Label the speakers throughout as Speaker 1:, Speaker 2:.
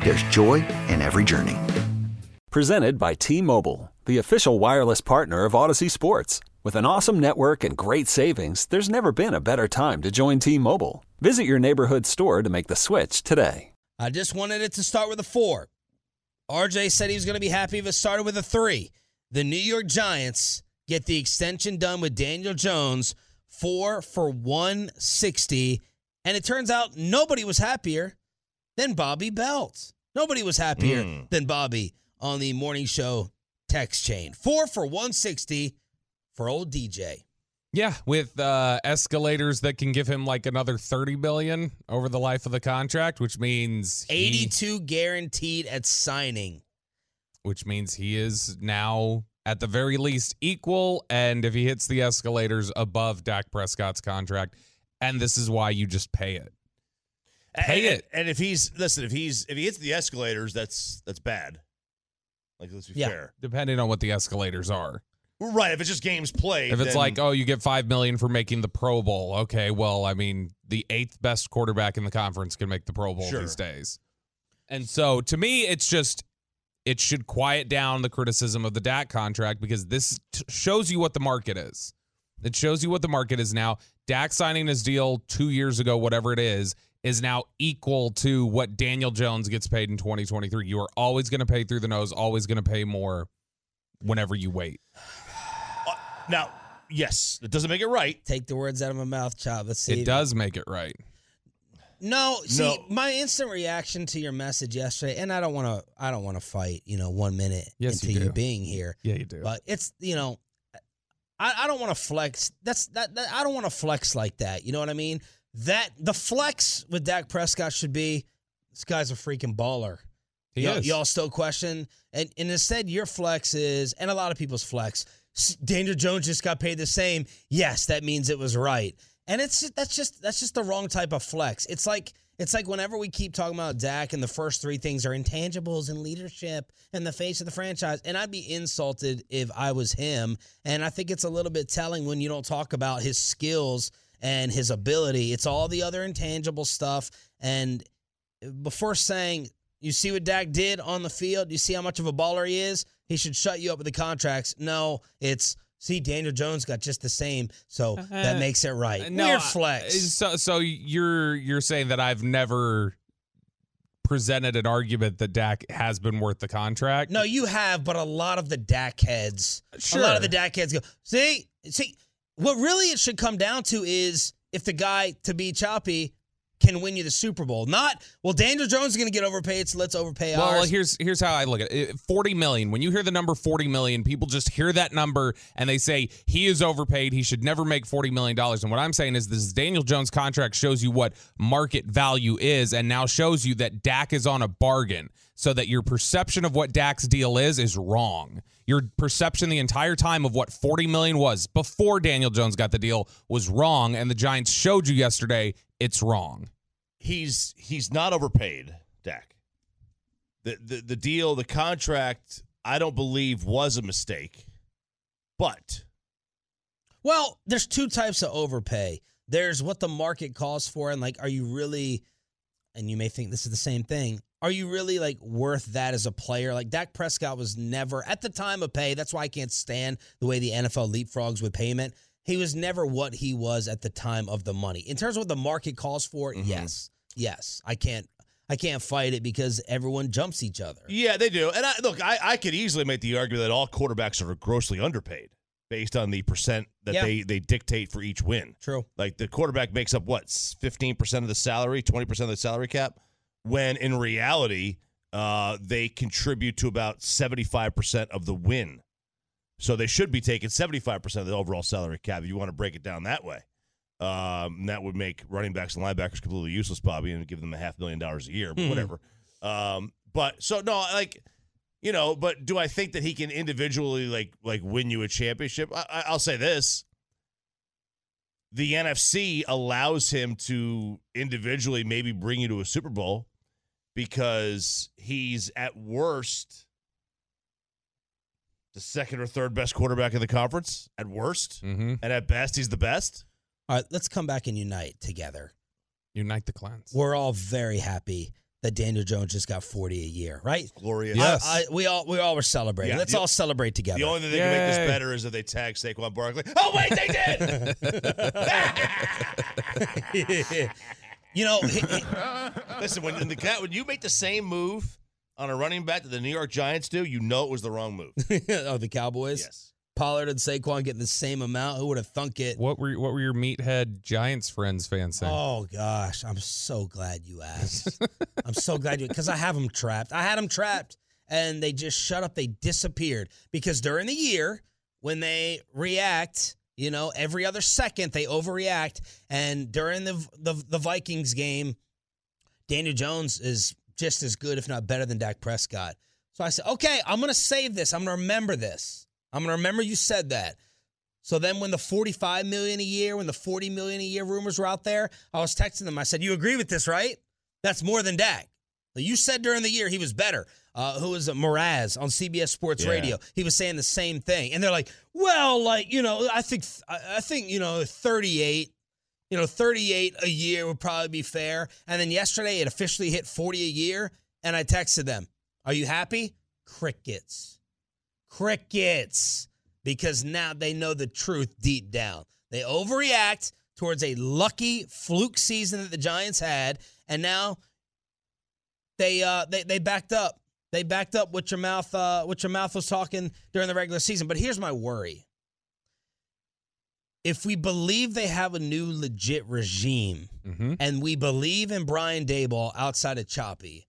Speaker 1: there's joy in every journey.
Speaker 2: Presented by T Mobile, the official wireless partner of Audacy Sports. With an awesome network and great savings, there's never been a better time to join T Mobile. Visit your neighborhood store to make the switch today.
Speaker 3: I just wanted it to start with a four. RJ said he was going to be happy if it started with a three. The New York Giants get the extension done with Daniel Jones, four for 160. And it turns out nobody was happier than Bobby Belt. Nobody was happier
Speaker 4: Mm.
Speaker 3: than Bobby on the morning show text chain. Four for 160 for old DJ.
Speaker 5: Yeah, with uh, escalators that can give him like another 30 billion over the life of the contract, which means he,
Speaker 3: 82 guaranteed at signing.
Speaker 5: which means he is now at the very least equal and if he hits the escalators above Dak Prescott's contract and this is why you just pay it. Pay
Speaker 4: and,
Speaker 5: it.
Speaker 4: And if he's listen, if he's if he hits the escalators, that's that's bad. Like let's be
Speaker 3: Yeah.
Speaker 4: fair.
Speaker 5: Depending on what the escalators are.
Speaker 4: Right. If it's just games played.
Speaker 5: If it's
Speaker 4: then-
Speaker 5: like, oh, you get five million for making the Pro Bowl, okay, well, I mean, the eighth best quarterback in the conference can make the Pro Bowl
Speaker 4: Sure.
Speaker 5: these days. And so to me, it's just it should quiet down the criticism of the Dak contract because this t- shows you what the market is. It shows you what the market is now. Dak signing his deal two years ago, whatever it is, is now equal to what Daniel Jones gets paid in 2023. You are always going to pay through the nose, always going to pay more whenever you wait.
Speaker 4: Uh, now, yes, it doesn't make it right.
Speaker 3: Take the words out of my mouth, child. Let's see.
Speaker 5: It does make it right.
Speaker 3: No, see,
Speaker 4: No.
Speaker 3: my instant reaction to your message yesterday, and I don't want to, I don't want to fight, you know, one minute
Speaker 5: Yes,
Speaker 3: into
Speaker 5: you do.
Speaker 3: being here,
Speaker 5: Yeah, you do.
Speaker 3: but it's, you know, I, I don't want to flex. That's that, that I don't want to flex like that. You know what I mean? That the flex with Dak Prescott should be, this guy's a freaking baller.
Speaker 5: He
Speaker 3: y'all, still question, and, and instead your flex is, and a lot of people's flex. "S- Daniel Jones just got paid the same. Yes, that means it was right, and it's that's just that's just the wrong type of flex. It's like it's like whenever we keep talking about Dak, and the first three things are intangibles and leadership and the face of the franchise, and I'd be insulted if I was him. And I think it's a little bit telling when you don't talk about his skills and his ability. It's all the other intangible stuff, and before saying you see what Dak did on the field, you see how much of a baller he is, he should shut you up with the contracts. No, it's see Daniel Jones got just the same, so that
Speaker 5: Uh,
Speaker 3: makes it right.
Speaker 5: No,
Speaker 3: Weird
Speaker 5: I-
Speaker 3: flex.
Speaker 5: So, so you're you're saying that I've never presented an argument that Dak has been worth the contract?
Speaker 3: No, you have, but a lot of the Dak heads, a lot of the Dak heads go, see, see, what really it should come down to is if the guy to be choppy can win you the Super Bowl. Not, well, Daniel Jones is going to get overpaid, so let's overpay
Speaker 5: Well,
Speaker 3: ours.
Speaker 5: here's here's how I look at it. 40 million. When you hear the number 40 million, people just hear that number and they say he is overpaid. He should never make 40 million dollars. And what I'm saying is this Daniel Jones contract shows you what market value is and now shows you that Dak is on a bargain so that your perception of what Dak's deal is is wrong. Your perception the entire time of what 40 million was before Daniel Jones got the deal was wrong and the Giants showed you yesterday it's wrong.
Speaker 4: he's he's not overpaid, Dak. The, the the deal, the contract, I don't believe was a mistake. But
Speaker 3: Well, there's two types of overpay. There's what the market calls for, and like, are you really? And you may think this is the same thing. Are you really like worth that as a player? Like Dak Prescott was never at the time of pay. That's why I can't stand the way the NFL leapfrogs with payment. He was never what he was at the time of the money. In terms of what the market calls for, yes, yes, I can't. I can't fight it because everyone jumps each other.
Speaker 4: Yeah, they do. And I, look, I, I could easily make the argument that all quarterbacks are grossly underpaid based on the percent that
Speaker 3: Yeah.
Speaker 4: they, they dictate for each win.
Speaker 3: True.
Speaker 4: Like the quarterback makes up what, 15% of the salary, 20% of the salary cap, when in reality, uh, they contribute to about 75% of the win. So they should be taking 75% of the overall salary cap if you want to break it down that way. Um, that would make running backs and linebackers completely useless, Bobby, and give them a half million dollars a year, but
Speaker 3: Mhm.
Speaker 4: whatever. Um, but so no, like you know, but do I think that he can individually like like win you a championship? I- I'll say this: the NFC allows him to individually maybe bring you to a Super Bowl because he's at worst the second or third best quarterback in the conference. At worst,
Speaker 5: Mm-hmm.
Speaker 4: and at best, he's the best.
Speaker 3: All right, let's come back and unite together.
Speaker 5: Unite the clans.
Speaker 3: We're all very happy that Daniel Jones just got 40 a year, right?
Speaker 4: Glorious.
Speaker 5: Yes.
Speaker 3: I, I, we all we all were celebrating.
Speaker 4: Yeah,
Speaker 3: Let's
Speaker 4: the-
Speaker 3: all celebrate together.
Speaker 4: The only thing that can make this better is if they tag Saquon Barkley. Oh wait, they did.
Speaker 3: you know, he- he-
Speaker 4: Listen, when in the cat when you make the same move on a running back that the New York Giants do, you know it was the wrong move.
Speaker 3: oh, the Cowboys.
Speaker 4: yes.
Speaker 3: Pollard and Saquon getting the same amount. Who would have thunk it?
Speaker 5: What were what were your meathead Giants friends fans saying?
Speaker 3: Oh gosh, I'm so glad you asked. I'm so glad you because I have them trapped. I had them trapped, and they just shut up. They disappeared because during the year when they react, you know, every other second they overreact, and during the the, the Vikings game, Daniel Jones is just as good, if not better, than Dak Prescott. So I said, okay, I'm gonna save this. I'm gonna remember this. I'm gonna remember you said that. So then when the 45 million a year, when the 40 million a year rumors were out there, I was texting them. I said, "You agree with this, right? That's more than Dak." You said during the year he was better. Uh, who was it? Mraz on CBS Sports
Speaker 4: Yeah.
Speaker 3: Radio? He was saying the same thing, and they're like, "Well, like you know, I think I I think you know, 38, you know, 38 a year would probably be fair." And then yesterday it officially hit 40 a year, and I texted them, "Are you happy?" Crickets crickets because now they know the truth deep down. They overreact towards a lucky fluke season that the Giants had, and now they uh they, they backed up. They backed up what your mouth uh what your mouth was talking during the regular season. But here's my worry. If we believe they have a new legit regime
Speaker 5: Mm-hmm.
Speaker 3: and we believe in Brian Daboll outside of Choppy,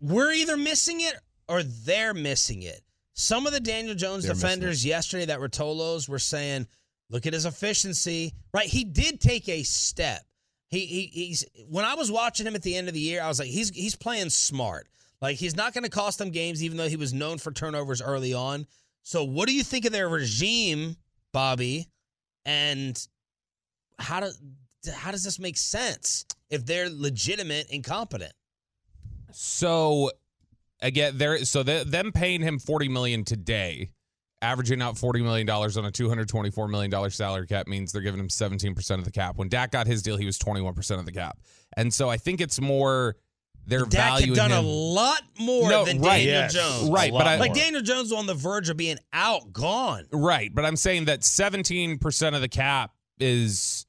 Speaker 3: we're either missing it or they're missing it. Some of the Daniel Jones
Speaker 4: They're
Speaker 3: defenders yesterday that were Tolos were saying, "Look at his efficiency." Right? He did take a step. He, he he's when I was watching him at the end of the year, I was like, he's he's playing smart. Like he's not going to cost them games, even though he was known for turnovers early on. So, what do you think of their regime, Bobby? And how does how does this make sense if they're legitimate and competent?
Speaker 5: So again, there. So the, them paying him forty million today, averaging out forty million dollars on a two hundred twenty-four million dollar salary cap means they're giving him seventeen percent of the cap. When Dak got his deal, he was twenty-one percent of the cap, and so I think it's more they're
Speaker 3: Dak had done a lot more
Speaker 5: No,
Speaker 3: than
Speaker 5: right.
Speaker 3: Daniel
Speaker 4: Yes.
Speaker 3: Jones.
Speaker 5: Right, but I-
Speaker 3: Like. Daniel Jones was on the verge of being out, gone.
Speaker 5: Right, but I'm saying that 17% of the cap is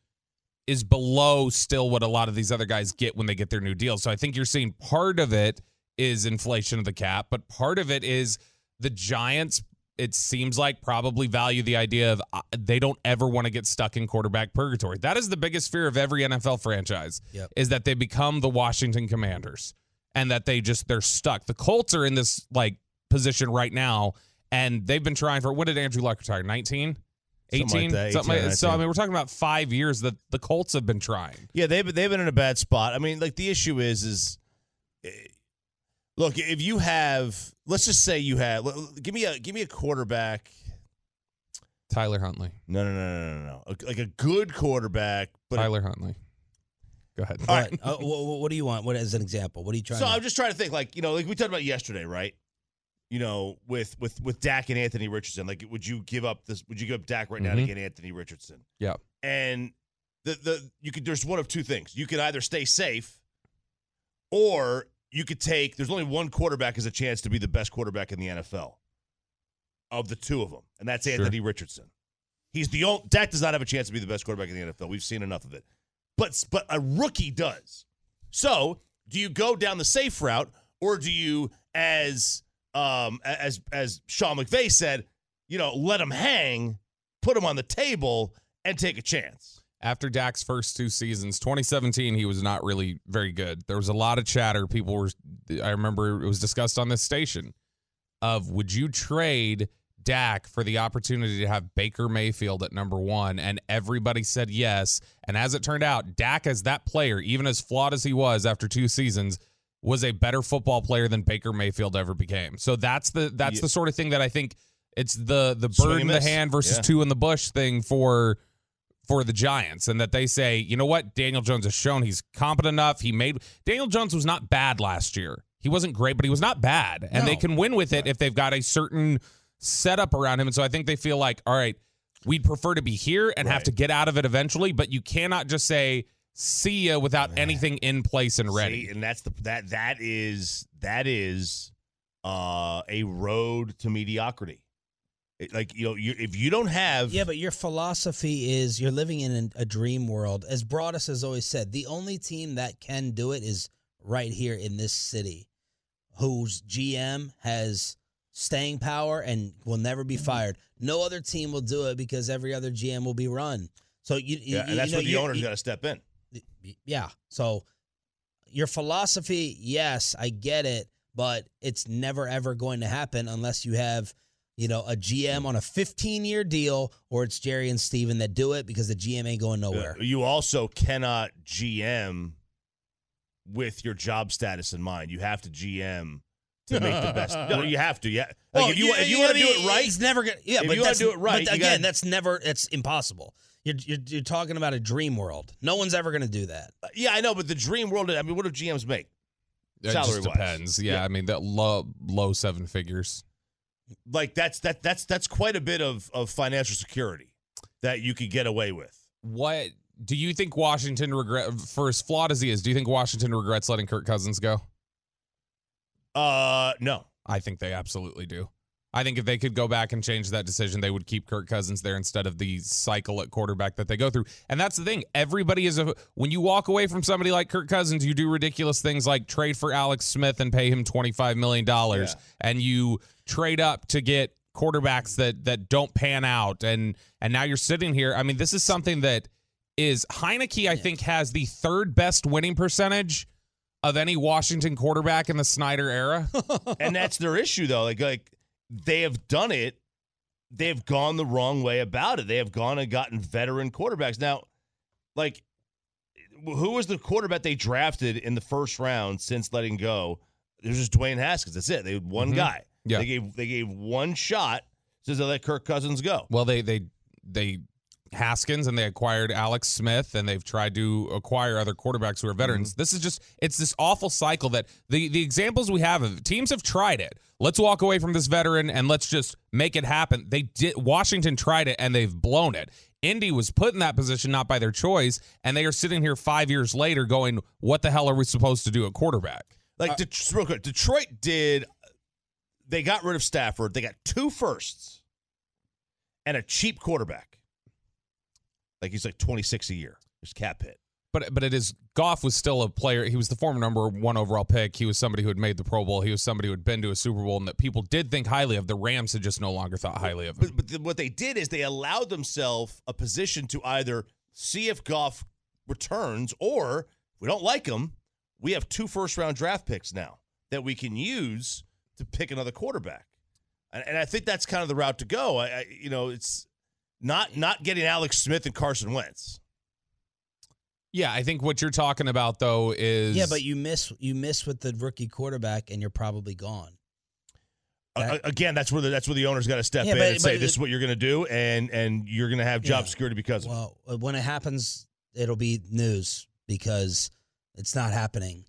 Speaker 5: is below still what a lot of these other guys get when they get their new deals. So I think you're seeing part of it is inflation of the cap, but part of it is the Giants it seems like probably value the idea of uh, they don't ever want to get stuck in quarterback purgatory. That is the biggest fear of every NFL franchise
Speaker 3: Yep.
Speaker 5: is that they become the Washington Commanders and that they just they're stuck. The Colts are in this like position right now and they've been trying for what did Andrew Luck retire? 19? 18?
Speaker 4: Something like that,
Speaker 5: Something
Speaker 4: 18 or
Speaker 5: so I mean we're talking about 5 years that the Colts have been trying.
Speaker 4: Yeah, they've they've been in a bad spot. I mean, like the issue is is eh, look, if you have let's just say you have l- l- give me a give me a quarterback.
Speaker 5: Tyler Huntley.
Speaker 4: No, no, no, no, no, no. Like a good quarterback, but
Speaker 5: Tyler Huntley. Go ahead.
Speaker 4: All right.
Speaker 3: What, uh, what, what do you want? What as an example? What are you trying?
Speaker 4: To So
Speaker 3: to,
Speaker 4: I'm just trying to think, like you know, like we talked about yesterday, right? You know, with with with Dak and Anthony Richardson, like would you give up this? Would you give up Dak right now to
Speaker 5: Mhm.
Speaker 4: get Anthony Richardson?
Speaker 5: Yeah.
Speaker 4: And the the you could there's one of two things. You could either stay safe, or you could take. There's only one quarterback as a chance to be the best quarterback in the NFL. Of the two of them, and that's
Speaker 5: Sure.
Speaker 4: Anthony Richardson. He's the only. Dak does not have a chance to be the best quarterback in the NFL. We've seen enough of it, but but a rookie does. So, do you go down the safe route, or do you, as um, as as Sean McVay said, you know, let him hang, put him on the table, and take a chance?
Speaker 5: After Dak's first two seasons, 2017, he was not really very good. There was a lot of chatter. People were, I remember it was discussed on this station of would you trade Dak for the opportunity to have Baker Mayfield at number one? And everybody said yes. And as it turned out, Dak, as that player, even as flawed as he was after two seasons, was a better football player than Baker Mayfield ever became. So that's the that's
Speaker 4: Yeah.
Speaker 5: the sort of thing that I think it's the the bird in the hand versus
Speaker 4: Yeah.
Speaker 5: two in the bush thing for for the Giants and that they say, you know what, Daniel Jones has shown he's competent enough. He made Daniel Jones was not bad last year. He wasn't great, but he was not bad. And they can win with it if they've got a certain setup around him. And so I think they feel like, all right, we'd prefer to be here and have to get out of it eventually, but you cannot just say see ya without anything in place and ready.
Speaker 4: See, and that's the that that is that is uh, a road to mediocrity. Like you know, you, if you don't have
Speaker 3: Yeah, but your philosophy is you're living in a dream world. As Broadus has always said, the only team that can do it is right here in this city, whose GM has staying power and will never be fired. No other team will do it because every other GM will be run. So you, you-
Speaker 4: yeah,
Speaker 3: you
Speaker 4: and that's
Speaker 3: know,
Speaker 4: where the
Speaker 3: you-
Speaker 4: owner's got to step in.
Speaker 3: yeah. So your philosophy, yes, I get it, but it's never ever going to happen unless you have, you know, a GM on a 15 year deal or it's Jerry and Stephen that do it because the GM ain't going nowhere.
Speaker 4: Uh, You also cannot GM with your job status in mind. You have to GM to make the best. No, you have to. Yeah. Like
Speaker 3: Oh,
Speaker 4: if you
Speaker 3: yeah,
Speaker 4: if you
Speaker 3: yeah,
Speaker 4: want to do it right,
Speaker 3: it's never gonna. Yeah,
Speaker 4: if
Speaker 3: but
Speaker 4: you wanna do it right,
Speaker 3: But again,
Speaker 4: gotta-
Speaker 3: that's never. It's impossible. You're, you're you're talking about a dream world. No one's ever going to do that.
Speaker 4: yeah, I know. But the dream world. I mean, what do GMs make?
Speaker 5: It just
Speaker 4: Salary-wise.
Speaker 5: depends. Yeah,
Speaker 4: Yeah.
Speaker 5: I mean that low low seven figures.
Speaker 4: Like that's that that's that's quite a bit of of financial security that you could get away with.
Speaker 5: What do you think Washington regret for as flawed as he is, do you think Washington regrets letting Kirk Cousins go?
Speaker 4: Uh, no.
Speaker 5: I think they absolutely do. I think if they could go back and change that decision, they would keep Kirk Cousins there instead of the cycle at quarterback that they go through. And that's the thing. Everybody is a when you walk away from somebody like Kirk Cousins, you do ridiculous things like trade for Alex Smith and pay him twenty five million dollars, and you trade up to get quarterbacks that that don't pan out. And and now you're sitting here. I mean, this is something that is Heinicke. I think has the third best winning percentage of any Washington quarterback in the Snyder era.
Speaker 4: and that's their issue though. Like like they have done it. They have gone the wrong way about it. They have gone and gotten veteran quarterbacks. Now, like who was the quarterback they drafted in the first round since letting go? There's just Dwayne Haskins. That's it. They had one
Speaker 5: Mhm.
Speaker 4: guy.
Speaker 5: Yeah.
Speaker 4: They gave they gave one shot since they let Kirk Cousins go.
Speaker 5: Well, they they they Haskins and they acquired Alex Smith and they've tried to acquire other quarterbacks who are veterans.
Speaker 4: Mm-hmm.
Speaker 5: This is just it's this awful cycle that the the examples we have of teams have tried it. Let's walk away from this veteran and let's just make it happen. They did Washington tried it and they've blown it. Indy was put in that position not by their choice and they are sitting here 5 years later going, "What the hell are we supposed to do at quarterback?"
Speaker 4: Like Det- real quick, Detroit did. They got rid of Stafford. They got two firsts and a cheap quarterback. Like he's like twenty six a year. Just cap hit.
Speaker 5: But but it is Goff was still a player. He was the former number one overall pick. He was somebody who had made the Pro Bowl. He was somebody who had been to a Super Bowl and that people did think highly of. The Rams had just no longer thought highly of him.
Speaker 4: But, but the, what they did is they allowed themselves a position to either see if Goff returns or if we don't like him, we have two first round draft picks now that we can use to pick another quarterback. And, and I think that's kind of the route to go. I, I you know, it's not not getting Alex Smith and Carson Wentz.
Speaker 5: Yeah, I think what you're talking about though is
Speaker 3: Yeah, but you miss you miss with the rookie quarterback, and you're probably gone.
Speaker 4: Uh, again, that's where the that's where the owner's got to step
Speaker 3: Yeah,
Speaker 4: in
Speaker 3: but-
Speaker 4: and say
Speaker 3: but
Speaker 4: this
Speaker 3: it-
Speaker 4: is what you're going to do, and and you're going to have job
Speaker 3: Yeah.
Speaker 4: security because of.
Speaker 3: Well, when it happens, it'll be news because it's not happening.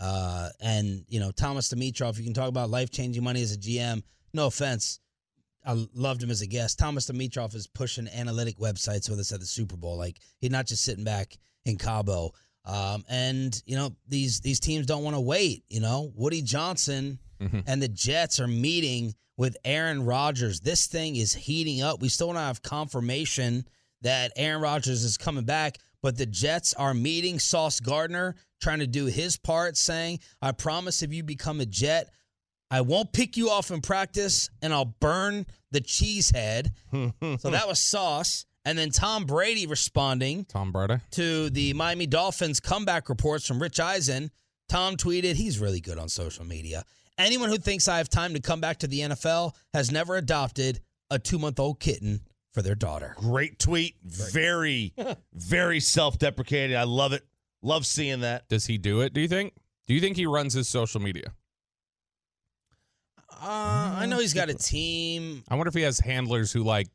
Speaker 3: Uh, and you know, Thomas Dimitroff, you can talk about life changing money as a GM. No offense, I loved him as a guest. Thomas Dimitroff is pushing analytic websites with us at the Super Bowl. Like he's not just sitting back in Cabo. Um, and you know these these teams don't want to wait. You know, Woody Johnson
Speaker 5: Mhm.
Speaker 3: and the Jets are meeting with Aaron Rodgers. This thing is heating up. We still don't have confirmation that Aaron Rodgers is coming back, but the Jets are meeting Sauce Gardner, trying to do his part, saying, I promise if you become a Jet, I won't pick you off in practice and I'll burn the cheese head. so that was Sauce. And then Tom Brady responding
Speaker 5: Tom Brady.
Speaker 3: to the Miami Dolphins comeback reports from Rich Eisen. Tom tweeted, he's really good on social media. Anyone who thinks I have time to come back to the NFL has never adopted a two month old kitten for their daughter.
Speaker 4: Great tweet. Very, very self deprecating. I love it. Love seeing that.
Speaker 5: Does he do it, do you think? Do you think he runs his social media?
Speaker 3: Uh, I know he's got a team.
Speaker 5: I wonder if he has handlers who like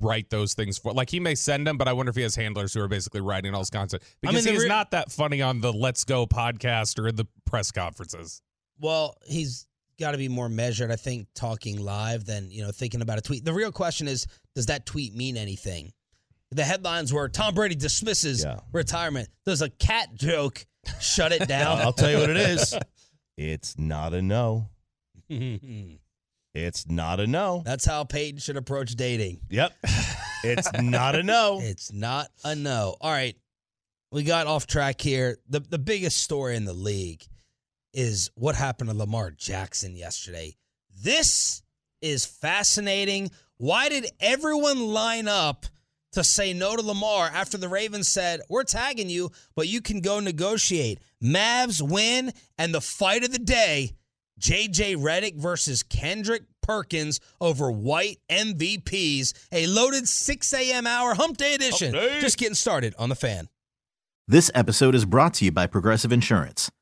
Speaker 5: write those things for like he may send them, but I wonder if he has handlers who are basically writing all his content. Because
Speaker 3: mean,
Speaker 5: he's
Speaker 3: re-
Speaker 5: not that funny on the Let's Go podcast or in the press conferences.
Speaker 3: Well, he's got to be more measured, I think, talking live than, you know, thinking about a tweet. The real question is does that tweet mean anything? The headlines were Tom Brady dismisses
Speaker 4: Yeah.
Speaker 3: retirement. Does a cat joke shut it down?
Speaker 4: I'll tell you what it is. It's not a no. It's not a no.
Speaker 3: That's how Peyton should approach dating.
Speaker 4: Yep. It's not a no.
Speaker 3: It's not a no. All right. We got off track here. The the biggest story in the league is what happened to Lamar Jackson yesterday. This is fascinating. Why did everyone line up to say no to Lamar after the Ravens said, We're tagging you, but you can go negotiate? Mavs win, and the fight of the day JJ Redick versus Kendrick Perkins over white MVPs. A loaded 6 a.m. hour hump day edition.
Speaker 4: Hump day.
Speaker 3: Just getting started on the fan.
Speaker 6: This episode is brought to you by Progressive Insurance.